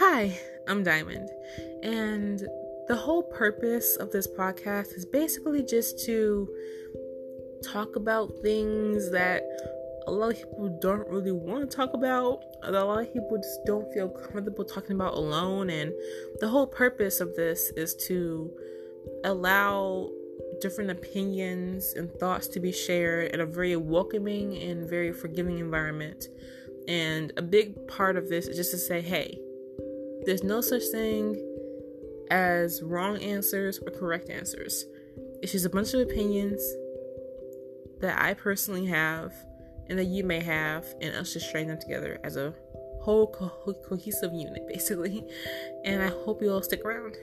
Hi, I'm Diamond, and the whole purpose of this podcast is basically just to talk about things that a lot of people don't really want to talk about, that a lot of people just don't feel comfortable talking about alone. And the whole purpose of this is to allow different opinions and thoughts to be shared in a very welcoming and very forgiving environment. And a big part of this is just to say, hey, there's no such thing as wrong answers or correct answers. It's just a bunch of opinions that I personally have and that you may have, and us just strain them together as a whole co- cohesive unit, basically. And I hope you all stick around.